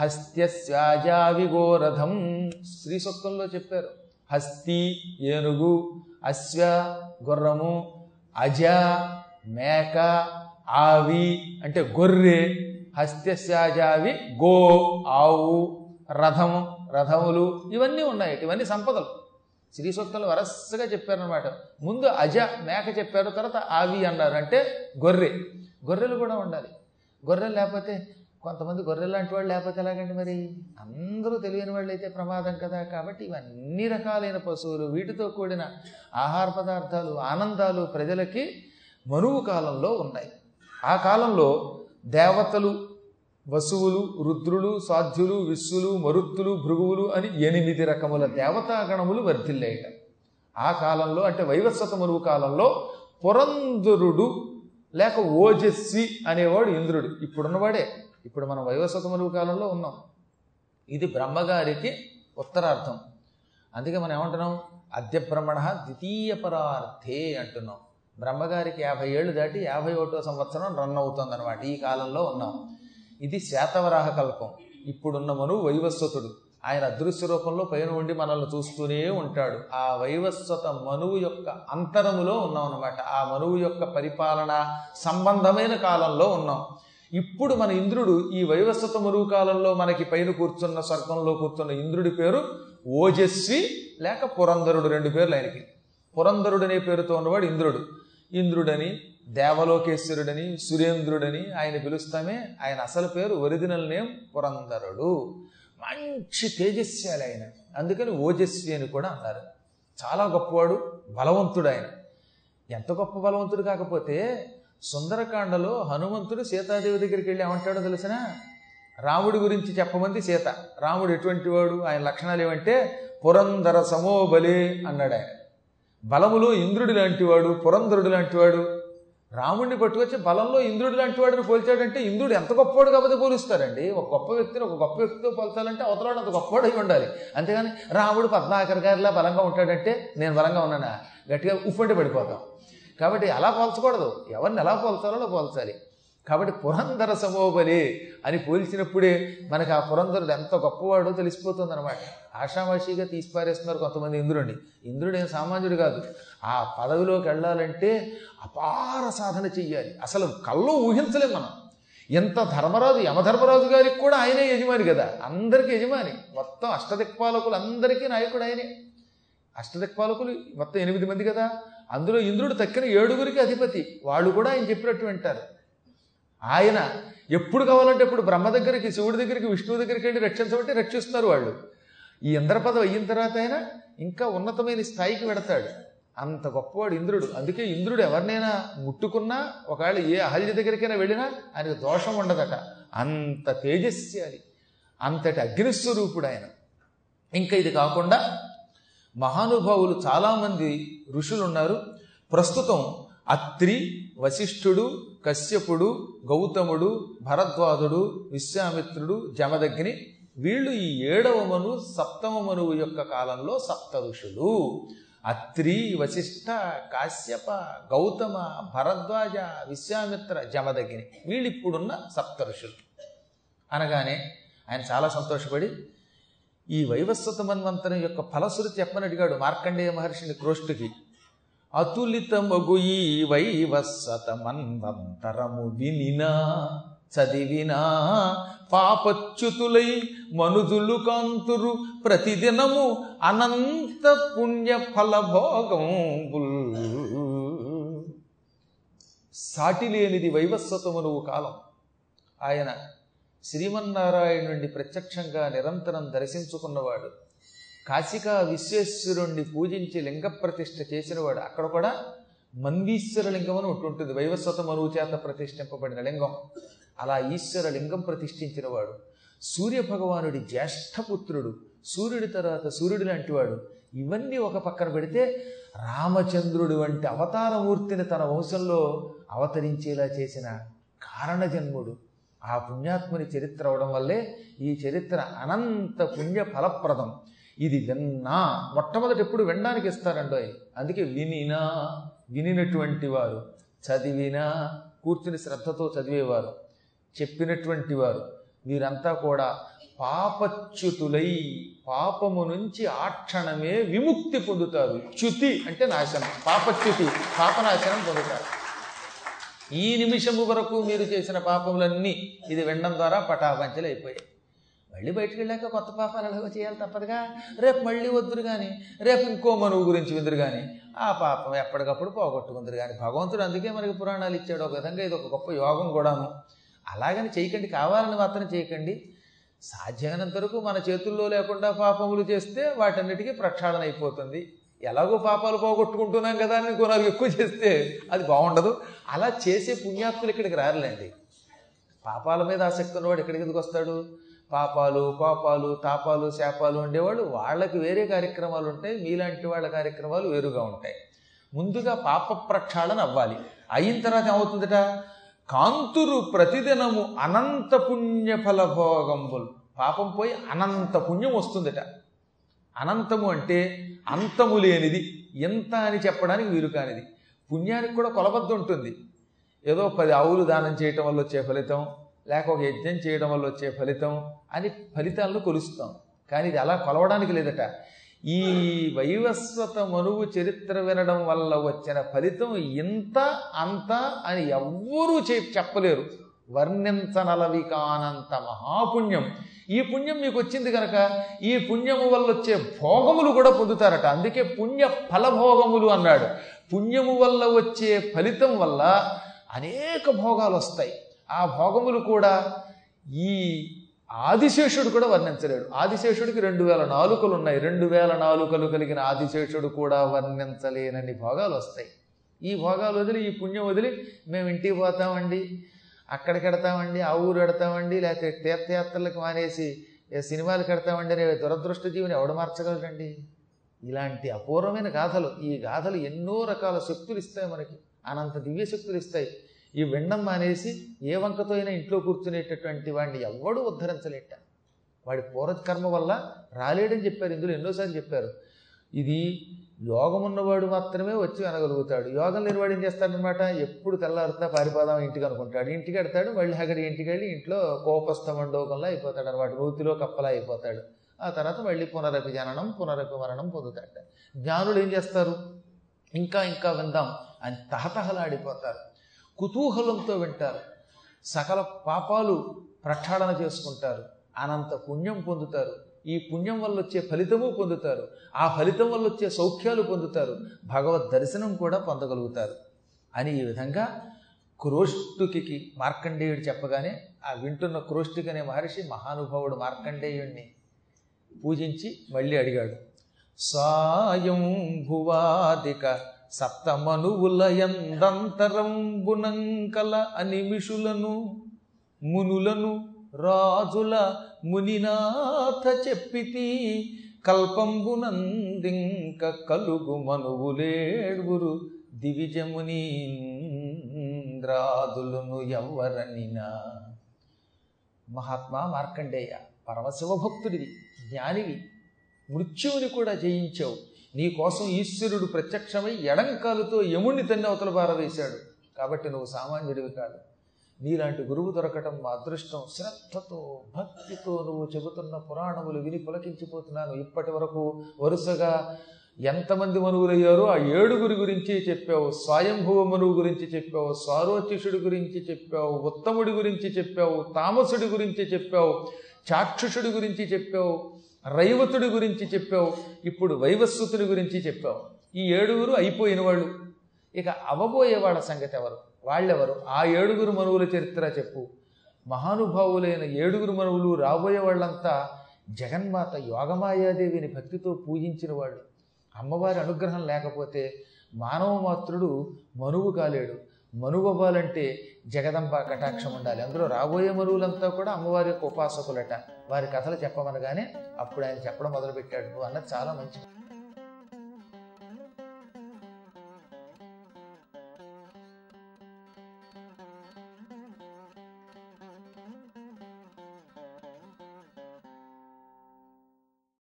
హస్త్యస్యాజావిగోరథం. శ్రీ సూక్తంలో చెప్పారు. హస్తి ఏనుగు అశ్వ గుర్రము అజ మేక ఆవి అంటే గొర్రె హస్త్యస్యాజావి గో ఆవు రథము రథములు ఇవన్నీ ఉన్నాయి. ఇవన్నీ సంపదలు. శ్రీ సూక్తంలో వరసగా చెప్పారనమాట ముందు అజ మేక చెప్పారు తర్వాత ఆవి అన్నారు. అంటే గొర్రె. గొర్రెలు కూడా ఉండాలి. గొర్రెలు లేకపోతే కొంతమంది గొర్రె లాంటి వాళ్ళు లేకపోతే ఎలాగండి మరి? అందరూ తెలియని వాళ్ళు అయితే ప్రమాదం కదా. కాబట్టి ఇవన్నీ రకాలైన పశువులు వీటితో కూడిన ఆహార పదార్థాలు ఆనందాలు ప్రజలకి మనువు కాలంలో ఉన్నాయి. ఆ కాలంలో దేవతలు వసువులు రుద్రులు సాధ్యులు విశ్వులు మరుత్తులు భృగువులు అని ఎనిమిది రకముల దేవతాగణములు వర్ధిల్లేయట. ఆ కాలంలో అంటే వైవస్వత మరువు కాలంలో పురంధరుడు లేక ఓజస్వి అనేవాడు ఇంద్రుడు. ఇప్పుడున్నవాడే. ఇప్పుడు మనం వైవస్వత కాలంలో ఉన్నాం. ఇది బ్రహ్మగారికి ఉత్తరార్థం. అందుకే మనం ఏమంటున్నాం? అద్య బ్రహ్మణ ద్వితీయ పరార్థే అంటున్నాం. బ్రహ్మగారికి యాభై ఏళ్ళు దాటి యాభై ఒకటో సంవత్సరం రన్ అవుతుందన్నమాట ఈ కాలంలో ఉన్నాం. ఇది శాతవరాహ కల్పం. ఇప్పుడున్న మనువు వైవస్వతుడు. ఆయన అదృశ్య రూపంలో పైన ఉండి మనల్ని చూస్తూనే ఉంటాడు. ఆ వైవస్వత మనువు యొక్క అంతరములో ఉన్నాం అనమాట ఆ మనువు యొక్క పరిపాలన సంబంధమైన కాలంలో ఉన్నాం. ఇప్పుడు మన ఇంద్రుడు ఈ వైవస్వత మరువు కాలంలో మనకి పైన కూర్చున్న స్వర్గంలో కూర్చున్న ఇంద్రుడి పేరు ఓజస్వి లేక పురంధరుడు రెండు పేర్లు ఆయనకి. పురంధరుడు అనే పేరుతో ఉన్నవాడు ఇంద్రుడు. ఇంద్రుడని దేవలోకేశ్వరుడని సురేంద్రుడని ఆయన పిలుస్తామే. ఆయన అసలు పేరు ఒరిజినల్ నేమ్ పురంధరుడు. మంచి తేజస్యాలు ఆయన. అందుకని ఓజస్వి అని కూడా అన్నారు. చాలా గొప్పవాడు బలవంతుడు ఆయన. ఎంత గొప్ప బలవంతుడు కాకపోతే సుందరకాండలో హనుమంతుడు సీతాదేవి దగ్గరికి వెళ్ళి ఏమంటాడో తెలిసిన? రాముడి గురించి చెప్పమంది సీత. రాముడు ఎటువంటి వాడు? ఆయన లక్షణాలు ఏమంటే పురంధర సమోబలి అన్నాడు ఆయన. బలములో ఇంద్రుడి లాంటివాడు పురంధరుడు లాంటివాడు రాముడిని పట్టుకొచ్చి బలంలో ఇంద్రుడి లాంటి వాడిని పోల్చాడంటే ఇంద్రుడు ఎంత గొప్పవాడు కాబట్టి పోలుస్తారండి? ఒక గొప్ప వ్యక్తిని ఒక గొప్ప వ్యక్తితో పోల్చాలంటే అవతలాడు అంత గొప్పవాడు అయి ఉండాలి. అంతేగాని రాముడు పద్మాకర్ గారిలా బలంగా ఉంటాడంటే నేను బలంగా ఉన్నానా? గట్టిగా ఉప్పంటే పడిపోతాం. కాబట్టి అలా పోల్చకూడదు. ఎవరిని ఎలా పోల్చాలో అలా పోల్చాలి. కాబట్టి పురంధర సమోబలి అని పోల్చినప్పుడే మనకి ఆ పురంధరుడు ఎంత గొప్పవాడో తెలిసిపోతుంది అనమాట ఆషామాషిగా తీసిపారేస్తున్నారు కొంతమంది ఇంద్రుడిని ఇంద్రుడు ఏం సామాన్యుడు కాదు. ఆ పదవిలోకి వెళ్ళాలంటే అపార సాధన చెయ్యాలి. అసలు కళ్ళు ఊహించలేం మనం. ఎంత ధర్మరాజు యమధర్మరాజు గారికి కూడా ఆయనే యజమాని కదా. అందరికీ యజమాని. మొత్తం అష్టదిక్పాలకులు అందరికీ నాయకుడు ఆయనే. అష్టదిక్పాలకులు మొత్తం ఎనిమిది మంది కదా. అందులో ఇంద్రుడు తక్కిన ఏడుగురికి అధిపతి. వాళ్ళు కూడా ఆయన చెప్పినట్టు వింటారు. ఆయన ఎప్పుడు కావాలంటే ఇప్పుడు బ్రహ్మ దగ్గరికి శివుడి దగ్గరికి విష్ణువు దగ్గరికి వెళ్ళి రక్షించబట్టి రక్షిస్తున్నారు వాళ్ళు. ఈ ఇంద్రపదం అయిన తర్వాత అయినా ఇంకా ఉన్నతమైన స్థాయికి వెడతాడు. అంత గొప్పవాడు ఇంద్రుడు. అందుకే ఇంద్రుడు ఎవరినైనా ముట్టుకున్నా ఒకవేళ ఏ అహల్య దగ్గరికైనా వెళ్ళినా ఆయనకు దోషం ఉండదట. అంత తేజస్యాలి అంతటి అగ్నిస్వరూపుడు ఆయన. ఇంకా ఇది కాకుండా మహానుభావులు చాలామంది ఋషులు ఉన్నారు ప్రస్తుతం అత్రి వశిష్ఠుడు కశ్యపుడు గౌతముడు భరద్వాజుడు విశ్వామిత్రుడు జమదగ్ని వీళ్ళు ఈ ఏడవ మను సప్తమ మనువు యొక్క కాలంలో సప్త ఋషులు. అత్రి వశిష్ఠ కాశ్యప గౌతమ భరద్వాజ విశ్వామిత్ర జమదగ్ని వీళ్ళు ఇప్పుడున్న సప్త ఋషులు. అనగానే ఆయన చాలా సంతోషపడి ఈ వైవస్వత మన్వంతరం యొక్క ఫలశ్రుతి చెప్పని అడిగాడు మార్కండేయ మహర్షిని క్రోష్టుకి అతులితమగు ఈ వైవస్వత మన్వంతరము వినినా చదివినా పాపచ్యుతులై మనుజులు కాంతురు ప్రతిదినము అనంత పుణ్య ఫలభోగం సాటి లేనిది వైవస్వతమునువు కాలం. ఆయన శ్రీమన్నారాయణుణ్ణి ప్రత్యక్షంగా నిరంతరం దర్శించుకున్నవాడు కాశికా విశ్వేశ్వరుణ్ణి పూజించి లింగ ప్రతిష్ఠ చేసినవాడు అక్కడ కూడా మన్వీశ్వర లింగం అని ఒకటి ఉంటుంది. వైవస్వత మనువు చేత ప్రతిష్ఠింపబడిన లింగం. అలా ఈశ్వర లింగం ప్రతిష్ఠించినవాడు సూర్య భగవానుడి జ్యేష్ఠపుత్రుడు సూర్యుడి తర్వాత సూర్యుడు లాంటివాడు ఇవన్నీ ఒక పక్కన పెడితే రామచంద్రుడు వంటి అవతారమూర్తిని తన వంశంలో అవతరించేలా చేసిన కారణజన్ముడు ఆ పుణ్యాత్ముని చరిత్ర అవడం వల్లే ఈ చరిత్ర అనంత పుణ్య ఫలప్రదం. ఇది విన్నా మొట్టమొదటి ఎప్పుడు వినడానికి ఇస్తారండో? అందుకే వినినా వినినటువంటి వారు. చదివినా కూర్చుని శ్రద్ధతో చదివేవారు. చెప్పినటువంటి వారు. వీరంతా కూడా పాపచ్యుతులై పాపము నుంచి ఆ క్షణమే విముక్తి పొందుతారు. చ్యుతి అంటే నాశనం. పాపచ్యుతి పాపనాశనం పొందుతారు. ఈ నిమిషము వరకు మీరు చేసిన పాపములన్నీ ఇది వినడం ద్వారా పటాపంచలు అయిపోయాయి. మళ్ళీ బయటికి వెళ్ళాక కొత్త పాపాలు ఎలాగో చేయాలి తప్పదుగా. రేపు మళ్ళీ వద్దురు కానీ రేపు ఇంకో మనువు గురించి విందురు కానీ ఆ పాపం ఎప్పటికప్పుడు పోగొట్టుకుందరు కానీ భగవంతుడు అందుకే మనకి పురాణాలు ఇచ్చాడు. ఒక విధంగా ఇది ఒక గొప్ప యోగం కూడాను. అలాగని చేయకండి కావాలని మాత్రం చేయకండి. సాధ్యమైనంత వరకు మన చేతుల్లో లేకుండా పాపములు చేస్తే వాటన్నిటికీ ప్రక్షాళన అయిపోతుంది. ఎలాగో పాపాలు పోగొట్టుకుంటున్నాం కదా అని ఇంకో నాలుగు ఎక్కువ చేస్తే అది బాగుండదు. అలా చేసే పుణ్యాత్ములు ఇక్కడికి రారులేండి. పాపాల మీద ఆసక్తి ఉన్నవాడు ఎక్కడికి ఎందుకు వస్తాడు? పాపాలు కోపాలు తాపాలు శాపాలు ఉండేవాళ్ళు వాళ్ళకి వేరే కార్యక్రమాలు ఉంటాయి మీలాంటి వాళ్ళ కార్యక్రమాలు వేరుగా ఉంటాయి. ముందుగా పాప ప్రక్షాళన అవ్వాలి. అయిన తర్వాత ఏమవుతుందట? కాంతురు ప్రతిదినము అనంత పుణ్య ఫలభోగంబులు పాపం పోయి అనంత పుణ్యం వస్తుందట. అనంతము అంటే అంతము లేనిది. ఎంత అని చెప్పడానికి వీలు కానిది. పుణ్యానికి కూడా కొలబద్ద ఉంటుంది. ఏదో పది ఆవులు దానం చేయటం వల్ల వచ్చే ఫలితం లేక ఒక యజ్ఞం చేయడం వల్ల వచ్చే ఫలితం అని ఫలితాలను కొలుస్తాం. కానీ ఇది అలా కొలవడానికి లేదట. ఈ వైవస్వత మనువు చరిత్ర వినడం వల్ల వచ్చిన ఫలితం ఇంత అంత అని ఎవ్వరూ చెప్పలేరు. వర్ణించనలవి కానంత మహాపుణ్యం. ఈ పుణ్యం మీకు వచ్చింది కనుక ఈ పుణ్యము వల్ల వచ్చే భోగములు కూడా పొందుతారట. అందుకే పుణ్య ఫలభోగములు అన్నాడు. పుణ్యము వల్ల వచ్చే ఫలితం వల్ల అనేక భోగాలు వస్తాయి. ఆ భోగములు కూడా ఈ ఆదిశేషుడు కూడా వర్ణించలేడు. ఆదిశేషుడికి రెండు వేల నాలుకలు ఉన్నాయి. రెండు వేల నాలుకలు కలిగిన ఆదిశేషుడు కూడా వర్ణించలేనని భోగాలు వస్తాయి. ఈ భోగాలు వదిలి ఈ పుణ్యం వదిలి మేము ఇంటికి పోతామండి. అక్కడికి వెడతామండి ఆ ఊరు పెడతామండి లేకపోతే తీర్థయాత్రలకు మానేసి సినిమాలు కడతామండి అనే దురదృష్ట జీవిని ఎవడు మార్చగలరండి ఇలాంటి అపూర్వమైన గాథలు ఈ గాథలు ఎన్నో రకాల శక్తులు ఇస్తాయి మనకి అనంత దివ్య శక్తులు ఇస్తాయి. ఈ విండం మానేసి ఏ వంకతో అయినా ఇంట్లో కూర్చునేటటువంటి వాడిని ఎవ్వడూ ఉద్ధరించలేట. వాడి పూర్వకర్మ వల్ల రాలేడని చెప్పారు ఇందులో ఎన్నోసార్లు చెప్పారు. ఇది యోగం ఉన్నవాడు మాత్రమే వచ్చి అనగలుగుతాడు యోగం లేనివాడు ఏం చేస్తాడనమాట ఎప్పుడు తెల్లారుతా పారిపోదాం ఇంటికి అనుకుంటాడు. ఇంటికి వెడతాడు మళ్ళీ అక్కడ ఇంటికి వెళ్ళి ఇంట్లో కోపస్థ అయిపోతాడు అనమాట రోతిలో కప్పలా అయిపోతాడు. ఆ తర్వాత మళ్ళీ పునరపి జననం పునరపి మరణం పొందుతాడు. జ్ఞానులు ఏం చేస్తారు? ఇంకా ఇంకా విందాం. అని తహతహలాడిపోతారు. కుతూహలంతో వింటారు. సకల పాపాలు ప్రక్షాళన చేసుకుంటారు. అనంత పుణ్యం పొందుతారు. ఈ పుణ్యం వల్ల వచ్చే ఫలితము పొందుతారు. ఆ ఫలితం వల్ల వచ్చే సౌఖ్యాలు పొందుతారు. భగవద్ దర్శనం కూడా పొందగలుగుతారు. అని ఈ విధంగా క్రోష్టుకి మార్కండేయుడు చెప్పగానే ఆ వింటున్న క్రోష్టుకి అనే మహర్షి మహానుభావుడు మార్కండేయుణ్ణి పూజించి మళ్ళీ అడిగాడు సాయం భువాదిక సప్తమనువులయందంతరంబునంకల అనిమిషులను మునులను రాజుల మునినాథ చెప్పితి కల్పంబునందింక కలుగు మనువులేడుగురు దివిజమునీంద్రాదులను ఎవ్వరనినా. మహాత్మా మార్కండేయ పరమశివభక్తుడివి జ్ఞానివి మృత్యువుని కూడా జయించావు. నీకోసం ఈశ్వరుడు ప్రత్యక్షమై ఎడంకాలుతో యముణ్ణి తన్ని అవతల పారవేశాడు కాబట్టి నువ్వు సామాన్యుడివి కాదు. నీలాంటి గురువు దొరకటం మా అదృష్టం. శ్రద్ధతో భక్తితో నువ్వు చెబుతున్న పురాణములు విని పులకించిపోతున్నాను. ఇప్పటి వరకు వరుసగా ఎంతమంది మనువులయ్యారో ఆ ఏడుగురి గురించి చెప్పావు. స్వయంభువ మనువు గురించి చెప్పావు. స్వారోచిషుడి గురించి చెప్పావు. ఉత్తముడి గురించి చెప్పావు. తామసుడి గురించి చెప్పావు. చాక్షుషుడి గురించి చెప్పావు. రైవతుడి గురించి చెప్పావు. ఇప్పుడు వైవస్వతుడి గురించి చెప్పావు. ఈ ఏడుగురు అయిపోయిన వాళ్ళు. ఇక అవబోయే వాళ్ళ సంగతి ఎవరు? వాళ్ళెవరు? ఆ ఏడుగురు మనువుల చరిత్ర చెప్పు. మహానుభావులైన ఏడుగురు మనువులు రాబోయే వాళ్ళంతా జగన్మాత యోగమాయాదేవిని భక్తితో పూజించిన వాళ్ళు. అమ్మవారి అనుగ్రహం లేకపోతే మానవ మాత్రుడు మనువు కాలేడు. మనువు అవ్వాలంటే జగదంబ కటాక్షం ఉండాలి. అందులో రాబోయే మనువులంతా కూడా అమ్మవారి యొక్క ఉపాసకులట. వారి కథలు చెప్పమనగానే అప్పుడు ఆయన చెప్పడం మొదలుపెట్టాడు. నువ్వు అన్నది చాలా మంచిది.